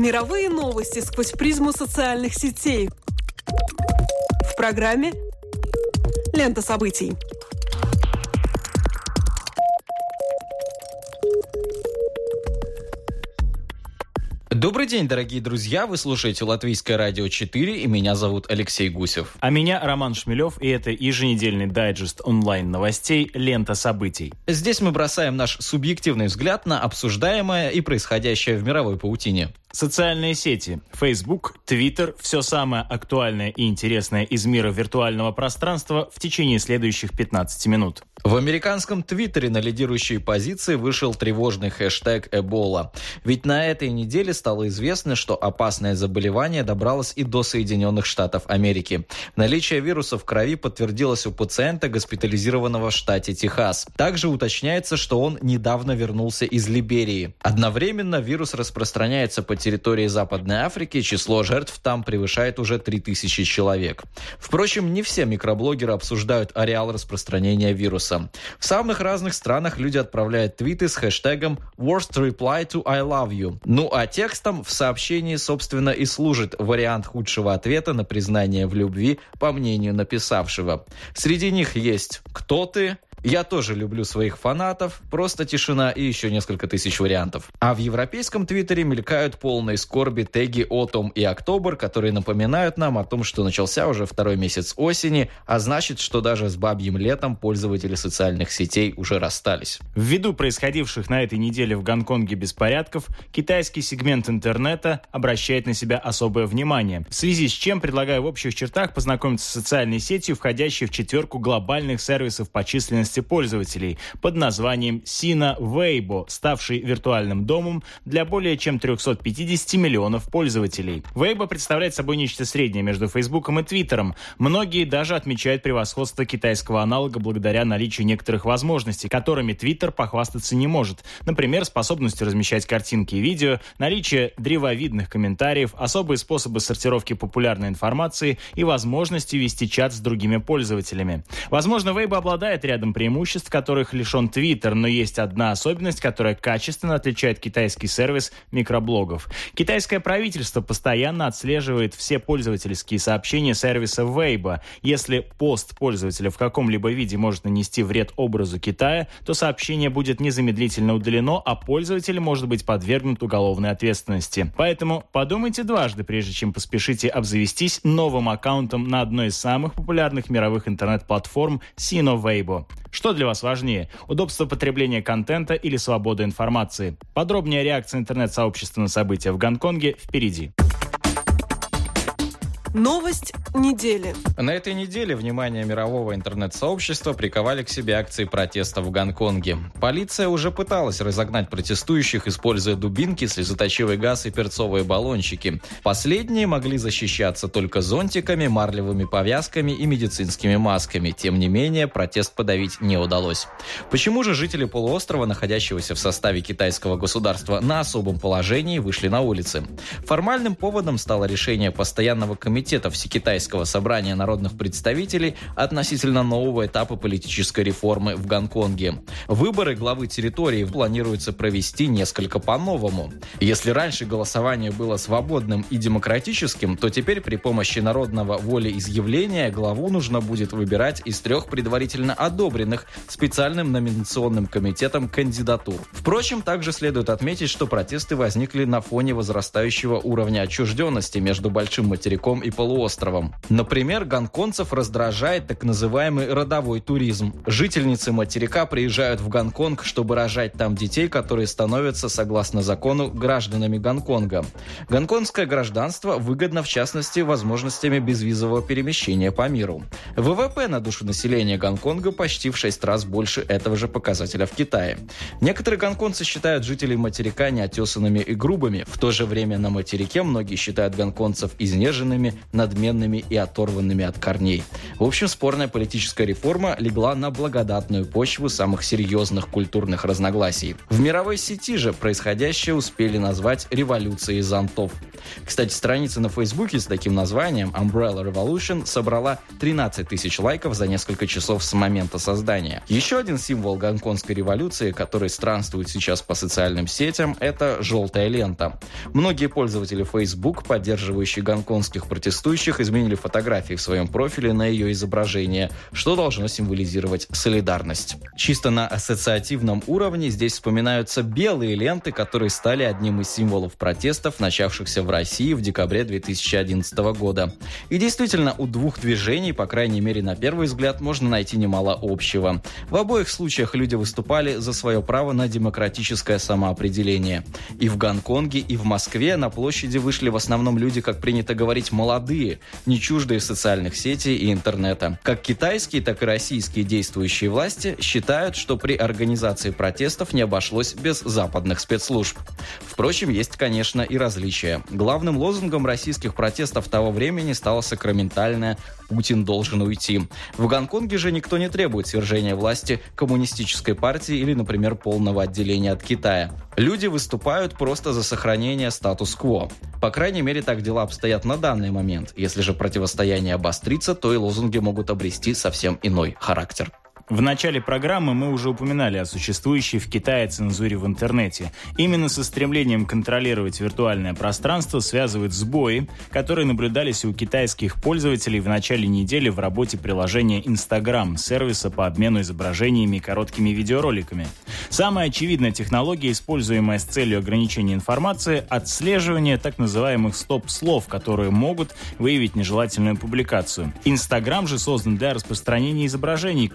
Мировые новости сквозь призму социальных сетей. В программе «Лента событий». Добрый день, дорогие друзья! Вы слушаете Латвийское радио 4, и меня зовут Алексей Гусев. А меня Роман Шмелев, и это еженедельный дайджест онлайн-новостей «Лента событий». Здесь мы бросаем наш субъективный взгляд на обсуждаемое и происходящее в мировой паутине. Социальные сети, Facebook, Twitter, все самое актуальное и интересное из мира виртуального пространства в течение следующих 15 минут. В американском Твиттере на лидирующей позиции вышел тревожный хэштег «Эбола». Ведь на этой неделе стало известно, что опасное заболевание добралось и до Соединенных Штатов Америки. Наличие вируса в крови подтвердилось у пациента, госпитализированного в штате Техас. Также уточняется, что он недавно вернулся из Либерии. Одновременно вирус распространяется по территории Западной Африки, число жертв там превышает уже 3000 человек. Впрочем, не все микроблогеры обсуждают ареал распространения вируса. В самых разных странах люди отправляют твиты с хэштегом «Worst reply to I love you». Ну а текстом в сообщении, собственно, и служит вариант худшего ответа на признание в любви, по мнению написавшего. Среди них есть «Кто ты?», я тоже люблю своих фанатов, просто тишина и еще несколько тысяч вариантов. А в европейском твиттере мелькают полные скорби теги «Отом» и «Октобер», которые напоминают нам о том, что начался уже второй месяц осени, а значит, что даже с бабьим летом пользователи социальных сетей уже расстались. Ввиду происходивших на этой неделе в Гонконге беспорядков, китайский сегмент интернета обращает на себя особое внимание, в связи с чем предлагаю в общих чертах познакомиться с социальной сетью, входящей в четверку глобальных сервисов по численности численности пользователей под названием Sina Weibo, ставший виртуальным домом для более чем 350 миллионов пользователей. Weibo представляет собой нечто среднее между Фейсбуком и Твиттером. Многие даже отмечают превосходство китайского аналога благодаря наличию некоторых возможностей, которыми Твиттер похвастаться не может. Например, способностью размещать картинки и видео, наличие древовидных комментариев, особые способы сортировки популярной информации и возможностью вести чат с другими пользователями. Возможно, Weibo обладает рядом преимуществ, которых лишен Twitter, но есть одна особенность, которая качественно отличает китайский сервис микроблогов. Китайское правительство постоянно отслеживает все пользовательские сообщения сервиса Weibo. Если пост пользователя в каком-либо виде может нанести вред образу Китая, то сообщение будет незамедлительно удалено, а пользователь может быть подвергнут уголовной ответственности. Поэтому подумайте дважды, прежде чем поспешите обзавестись новым аккаунтом на одной из самых популярных мировых интернет-платформ Sino Weibo. Что для вас важнее? Удобство потребления контента или свобода информации? Подробнее реакция интернет-сообщества на события в Гонконге впереди. Новость недели. На этой неделе внимание мирового интернет-сообщества приковали к себе акции протеста в Гонконге. Полиция уже пыталась разогнать протестующих, используя дубинки, слезоточивый газ и перцовые баллончики. Последние могли защищаться только зонтиками, марлевыми повязками и медицинскими масками. Тем не менее, протест подавить не удалось. Почему же жители полуострова, находящегося в составе китайского государства, на особом положении вышли на улицы? Формальным поводом стало решение постоянного комитета комитета Всекитайского собрания народных представителей относительно нового этапа политической реформы в Гонконге. Выборы главы территории планируется провести несколько по-новому. Если раньше голосование было свободным и демократическим, то теперь при помощи народного волеизъявления главу нужно будет выбирать из трех предварительно одобренных специальным номинационным комитетом кандидатур. Впрочем, также следует отметить, что протесты возникли на фоне возрастающего уровня отчужденности между Большим материком и и полуостровом. Например, гонконгцев раздражает так называемый родовой туризм. Жительницы материка приезжают в Гонконг, чтобы рожать там детей, которые становятся, согласно закону, гражданами Гонконга. Гонконгское гражданство выгодно, в частности, возможностями безвизового перемещения по миру. ВВП на душу населения Гонконга почти в 6 раз больше этого же показателя в Китае. Некоторые гонконгцы считают жителей материка неотесанными и грубыми. В то же время на материке многие считают гонконгцев изнеженными, надменными и оторванными от корней. В общем, спорная политическая реформа легла на благодатную почву самых серьезных культурных разногласий. В мировой сети же происходящее успели назвать революцией зонтов. Кстати, страница на Фейсбуке с таким названием Umbrella Revolution собрала 13 тысяч лайков за несколько часов с момента создания. Еще один символ гонконгской революции, который странствует сейчас по социальным сетям, это желтая лента. Многие пользователи Facebook, поддерживающие гонконгских протестующих, изменили фотографии в своем профиле на ее изображение, что должно символизировать солидарность. Чисто на ассоциативном уровне здесь вспоминаются белые ленты, которые стали одним из символов протестов, начавшихся в России в декабре 2011 года. И действительно, у двух движений, по крайней мере на первый взгляд, можно найти немало общего. В обоих случаях люди выступали за свое право на демократическое самоопределение. И в Гонконге, и в Москве на площади вышли в основном люди, как принято говорить, молодые, не чуждые социальных сетей и интернета. Как китайские, так и российские действующие власти считают, что при организации протестов не обошлось без западных спецслужб. Впрочем, есть, конечно, и различия. Главным лозунгом российских протестов того времени стало сакраментальное «Путин должен уйти». В Гонконге же никто не требует свержения власти коммунистической партии или, например, полного отделения от Китая. Люди выступают просто за сохранение статус-кво. По крайней мере, так дела обстоят на данный момент. Если же противостояние обострится, то и лозунги могут обрести совсем иной характер. В начале программы мы уже упоминали о существующей в Китае цензуре в интернете. Именно со стремлением контролировать виртуальное пространство связывают сбои, которые наблюдались у китайских пользователей в начале недели в работе приложения Instagram, сервиса по обмену изображениями и короткими видеороликами. Самая очевидная технология, используемая с целью ограничения информации, отслеживание так называемых стоп-слов, которые могут выявить нежелательную публикацию. Instagram же создан для распространения изображений,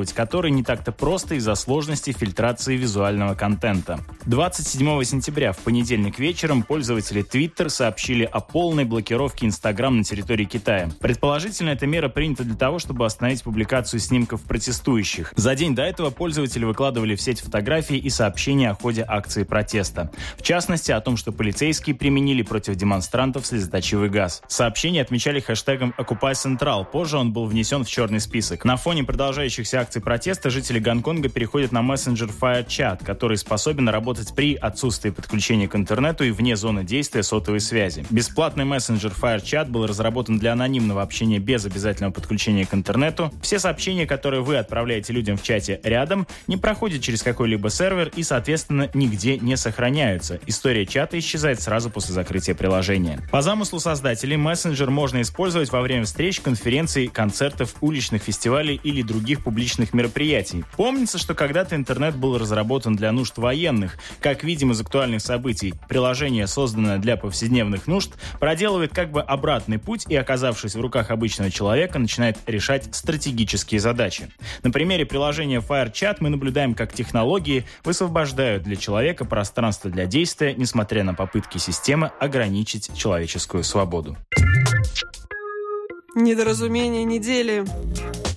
контролировать который не так-то просто из-за сложности фильтрации визуального контента. 27 сентября в понедельник вечером пользователи Twitter сообщили о полной блокировке Instagram на территории Китая. Предположительно, эта мера принята для того, чтобы остановить публикацию снимков протестующих. За день до этого пользователи выкладывали в сеть фотографии и сообщения о ходе акции протеста. В частности, о том, что полицейские применили против демонстрантов слезоточивый газ. Сообщения отмечали хэштегом Occupy Central. Позже он был внесен в черный список. На фоне продолжающихся акций протеста жители Гонконга переходят на мессенджер FireChat, который способен работать при отсутствии подключения к интернету и вне зоны действия сотовой связи. Бесплатный мессенджер FireChat был разработан для анонимного общения без обязательного подключения к интернету. Все сообщения, которые вы отправляете людям в чате рядом, не проходят через какой-либо сервер и, соответственно, нигде не сохраняются. История чата исчезает сразу после закрытия приложения. По замыслу создателей, мессенджер можно использовать во время встреч, конференций, концертов, уличных фестивалей или других публичных различных мероприятий. Помнится, что когда-то интернет был разработан для нужд военных. Как видим из актуальных событий, приложение, созданное для повседневных нужд, проделывает как бы обратный путь и, оказавшись в руках обычного человека, начинает решать стратегические задачи. На примере приложения FireChat мы наблюдаем, как технологии высвобождают для человека пространство для действия, несмотря на попытки системы ограничить человеческую свободу. Недоразумение недели.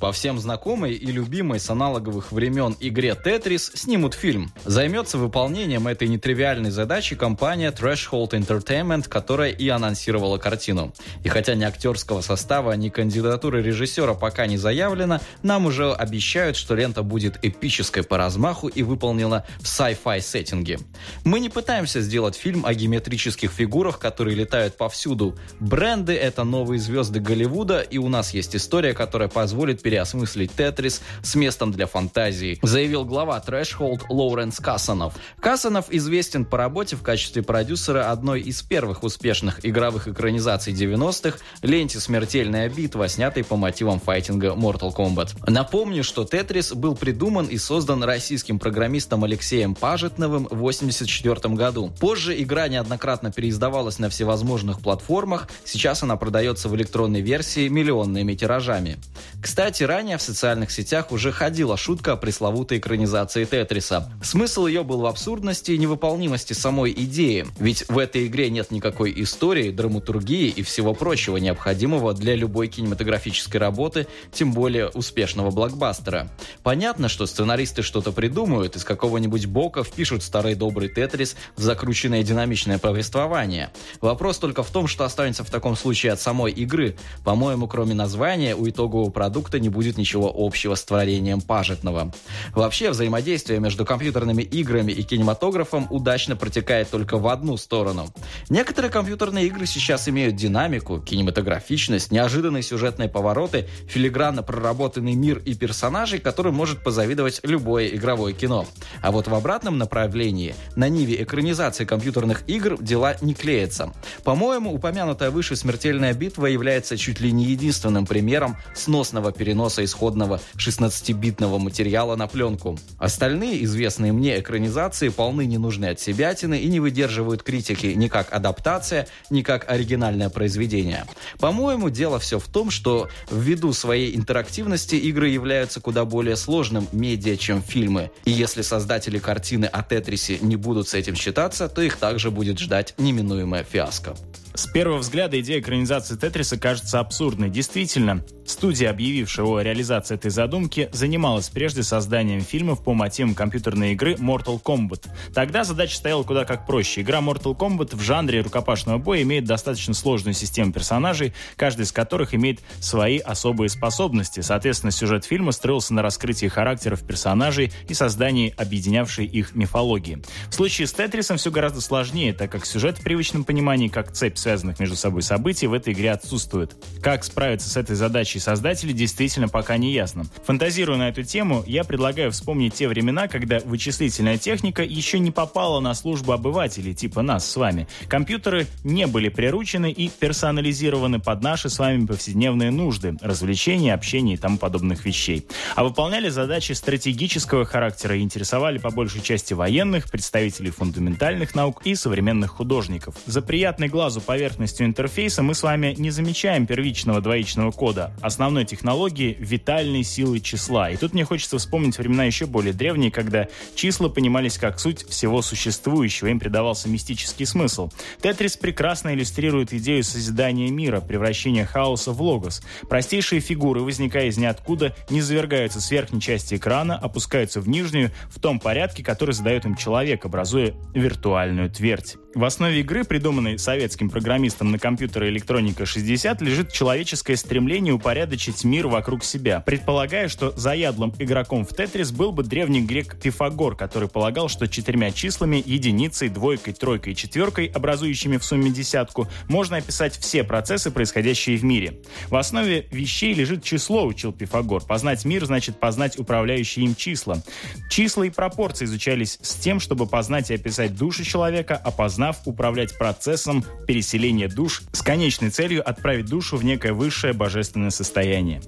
По всем знакомой и любимой с аналоговых времен игре Tetris снимут фильм. Займется выполнением этой нетривиальной задачи компания Threshold Entertainment, которая и анонсировала картину. И хотя ни актерского состава, ни кандидатуры режиссера пока не заявлено, нам уже обещают, что лента будет эпической по размаху и выполнена в sci-fi сеттинге. Мы не пытаемся сделать фильм о геометрических фигурах, которые летают повсюду. Бренды — это новые звезды Голливуда, и у нас есть история, которая позволит перейти переосмыслить Тетрис с местом для фантазии, заявил глава Threshold Лоуренс Кассанов. Кассанов известен по работе в качестве продюсера одной из первых успешных игровых экранизаций 90-х ленте «Смертельная битва», снятой по мотивам файтинга Mortal Kombat. Напомню, что Тетрис был придуман и создан российским программистом Алексеем Пажетновым в 1984 году. Позже игра неоднократно переиздавалась на всевозможных платформах, сейчас она продается в электронной версии миллионными тиражами. Кстати, кстати, ранее в социальных сетях уже ходила шутка о пресловутой экранизации Тетриса. Смысл ее был в абсурдности и невыполнимости самой идеи, ведь в этой игре нет никакой истории, драматургии и всего прочего необходимого для любой кинематографической работы, тем более успешного блокбастера. Понятно, что сценаристы что-то придумают, из какого-нибудь бока впишут старый добрый Тетрис в закрученное динамичное повествование. Вопрос только в том, что останется в таком случае от самой игры. По-моему, кроме названия, у итогового продукта не будет ничего общего с творением пажетного. Вообще, взаимодействие между компьютерными играми и кинематографом удачно протекает только в одну сторону. Некоторые компьютерные игры сейчас имеют динамику, кинематографичность, неожиданные сюжетные повороты, филигранно проработанный мир и персонажей, которым может позавидовать любое игровое кино. А вот в обратном направлении, на ниве экранизации компьютерных игр, дела не клеятся. По-моему, упомянутая выше смертельная битва является чуть ли не единственным примером сносного переноса исходного 16-битного материала на пленку. Остальные известные мне экранизации полны ненужной от себятины и не выдерживают критики ни как адаптация, ни как оригинальное произведение. По-моему, дело все в том, что ввиду своей интерактивности игры являются куда более сложным медиа, чем фильмы. И если создатели картины о Тетрисе не будут с этим считаться, то их также будет ждать неминуемая фиаско. С первого взгляда идея экранизации Тетриса кажется абсурдной. Действительно, студия, объявившая о реализации этой задумки, занималась прежде созданием фильмов по мотивам компьютерной игры Mortal Kombat. Тогда задача стояла куда как проще. Игра Mortal Kombat в жанре рукопашного боя имеет достаточно сложную систему персонажей, каждый из которых имеет свои особые способности. Соответственно, сюжет фильма строился на раскрытии характеров персонажей и создании объединявшей их мифологии. В случае с Тетрисом все гораздо сложнее, так как сюжет в привычном понимании как цепь связанных между собой событий в этой игре отсутствует. Как справиться с этой задачей создателей действительно пока не ясно. Фантазируя на эту тему, я предлагаю вспомнить те времена, когда вычислительная техника еще не попала на службу обывателей, типа нас с вами. Компьютеры не были приручены и персонализированы под наши с вами повседневные нужды, развлечения, общения и тому подобных вещей. А выполняли задачи стратегического характера и интересовали по большей части военных, представителей фундаментальных наук и современных художников. За приятной глазу поверхностью интерфейса мы с вами не замечаем первичного двоичного кода, основной технологии витальной силы числа. И тут мне хочется вспомнить времена еще более древние, когда числа понимались как суть всего существующего, им придавался мистический смысл. Тетрис прекрасно иллюстрирует идею созидания мира, превращения хаоса в логос. Простейшие фигуры, возникая из ниоткуда, не завергаются с верхней части экрана, опускаются в нижнюю в том порядке, который задает им человек, образуя виртуальную твердь. В основе игры, придуманной советским программистом на компьютере «Электроника 60», лежит человеческое стремление упорядочить мир вокруг себя, предполагая, что заядлым игроком в «Тетрис» был бы древний грек Пифагор, который полагал, что четырьмя числами, единицей, двойкой, тройкой и четверкой, образующими в сумме десятку, можно описать все процессы, происходящие в мире. В основе вещей лежит число, учил Пифагор. Познать мир значит познать управляющие им числа. Числа и пропорции изучались с тем, чтобы познать и описать души человека, а осознав управлять процессом переселения душ с конечной целью отправить душу в некое высшее божественное состояние.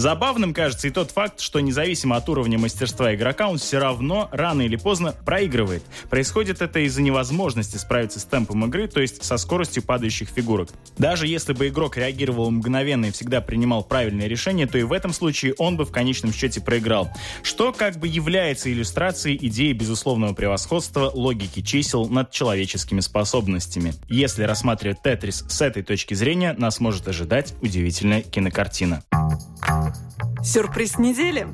Забавным кажется и тот факт, что независимо от уровня мастерства игрока, он все равно рано или поздно проигрывает. Происходит это из-за невозможности справиться с темпом игры, то есть со скоростью падающих фигурок. Даже если бы игрок реагировал мгновенно и всегда принимал правильные решения, то и в этом случае он бы в конечном счете проиграл. Что как бы является иллюстрацией идеи безусловного превосходства логики чисел над человеческими способностями. Если рассматривать Тетрис с этой точки зрения, нас может ожидать удивительная кинокартина. Сюрприз недели.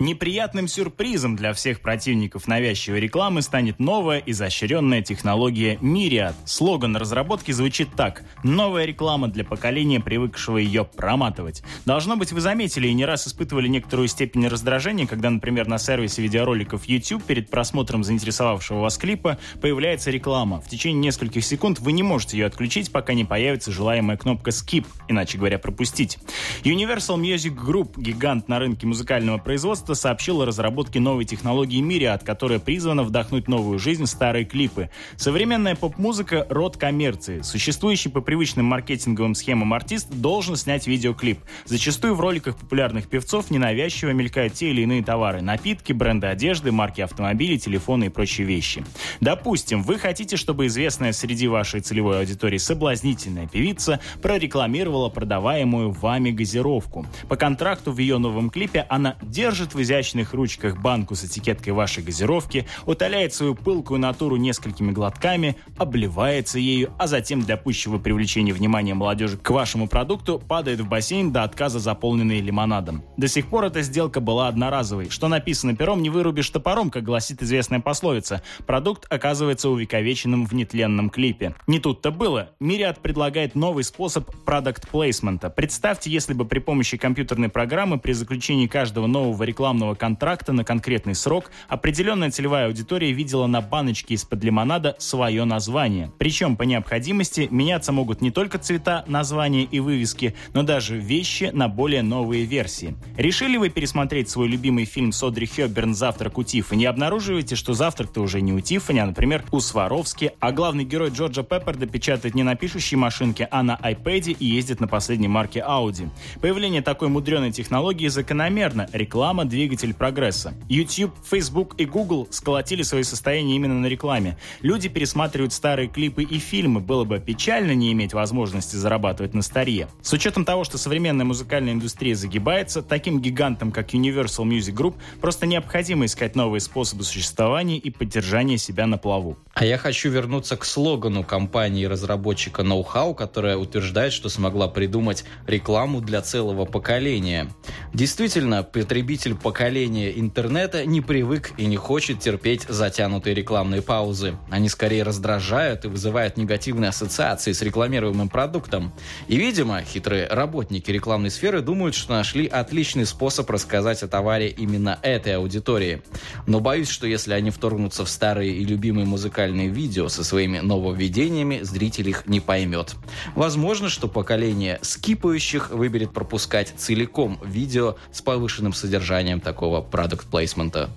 Неприятным сюрпризом для всех противников навязчивой рекламы станет новая изощренная технология Myriad. Слоган разработки звучит так. Новая реклама для поколения, привыкшего ее проматывать. Должно быть, вы заметили и не раз испытывали некоторую степень раздражения, когда, например, на сервисе видеороликов YouTube перед просмотром заинтересовавшего вас клипа появляется реклама. В течение нескольких секунд вы не можете ее отключить, пока не появится желаемая кнопка Skip, иначе говоря, пропустить. Universal Music Group, гигант на рынке музыкального производства, сообщил о разработке новой технологии Myriad, которая призвана вдохнуть новую жизнь старые клипы. Современная поп-музыка – род коммерции. Существующий по привычным маркетинговым схемам артист должен снять видеоклип. Зачастую в роликах популярных певцов ненавязчиво мелькают те или иные товары – напитки, бренды одежды, марки автомобилей, телефоны и прочие вещи. Допустим, вы хотите, чтобы известная среди вашей целевой аудитории соблазнительная певица прорекламировала продаваемую вами газировку. По контракту в ее новом клипе она держит в изящных ручках банку с этикеткой вашей газировки, утоляет свою пылкую натуру несколькими глотками, обливается ею, а затем для пущего привлечения внимания молодежи к вашему продукту падает в бассейн до отказа заполненный лимонадом. До сих пор эта сделка была одноразовой. Что написано пером, не вырубишь топором, как гласит известная пословица. Продукт оказывается увековеченным в нетленном клипе. Не тут-то было. Мириад предлагает новый способ продукт плейсмента. Представьте, если бы при помощи компьютерной программы при заключении каждого нового рекламного контракта на конкретный срок определенная целевая аудитория видела на баночке из-под лимонада свое название. Причем по необходимости меняться могут не только цвета, названия и вывески, но даже вещи на более новые версии. Решили вы пересмотреть свой любимый фильм с Одри Хёбберн «Завтрак у Тиффани» и обнаруживаете, что завтрак-то уже не у Тиффани, а, например, у Сваровски, а главный герой Джорджа Пепперда печатает не на пишущей машинке, а на iPad и ездит на последней марке Audi. Появление такой мудреной технологии закономерно. Реклама – двигатель прогресса. YouTube, Facebook и Google сколотили свои состояния именно на рекламе. Люди пересматривают старые клипы и фильмы. Было бы печально не иметь возможности зарабатывать на старье. С учетом того, что современная музыкальная индустрия загибается, таким гигантам, как Universal Music Group, просто необходимо искать новые способы существования и поддержания себя на плаву. А я хочу вернуться к слогану компании-разработчика Know-how, которая утверждает, что смогла придумать рекламу для целого поколения. Действительно, потребитель поколения интернета не привык и не хочет терпеть затянутые рекламные паузы. Они скорее раздражают и вызывают негативные ассоциации с рекламируемым продуктом. И, видимо, хитрые работники рекламной сферы думают, что нашли отличный способ рассказать о товаре именно этой аудитории. Но боюсь, что если они вторгнутся в старые и любимые музыкальные видео со своими нововведениями, зритель их не поймет. Возможно, что поколение скипающих выберет пропускать целиком видео с повышенным содержанием такого продукт-плейсмента.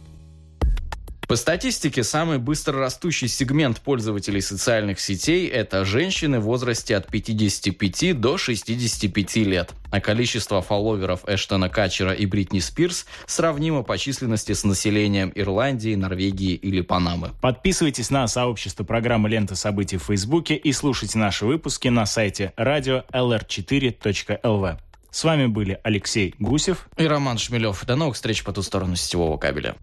По статистике, самый быстро растущий сегмент пользователей социальных сетей – это женщины в возрасте от 55 до 65 лет. А количество фолловеров Эштона Качера и Бритни Спирс сравнимо по численности с населением Ирландии, Норвегии или Панамы. Подписывайтесь на сообщество программы «Лента событий» в Фейсбуке и слушайте наши выпуски на сайте радио lr4.lv. С вами были Алексей Гусев и Роман Шмелев. До новых встреч по ту сторону сетевого кабеля.